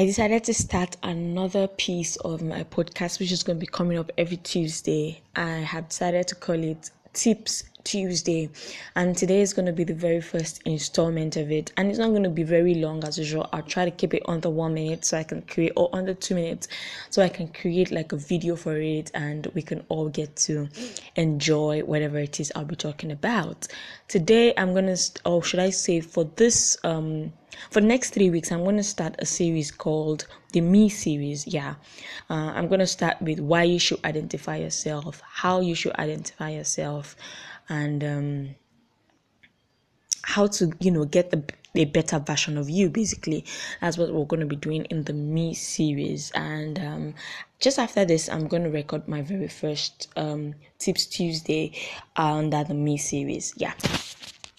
I decided to start another piece of my podcast, which is going to be coming up every Tuesday. I have decided to call it Tips Tuesday, and today is going to be the very first installment of it. And it's not going to be very long as usual. I'll try to keep it under one minute so I can create, or under two minutes so I can create like a video for it, and we can all get to enjoy whatever it is I'll be talking about. Today, I'm gonna, or should I say, for this um for the next three weeks i'm going to start a series called the me series yeah. Uh, i'm going to start with why you should identify yourself how you should identify yourself and um, how to you know get the a better version of you basically. That's what we're going to be doing in the me series. And um, just after this i'm going to record my very first um, tips tuesday under the me series yeah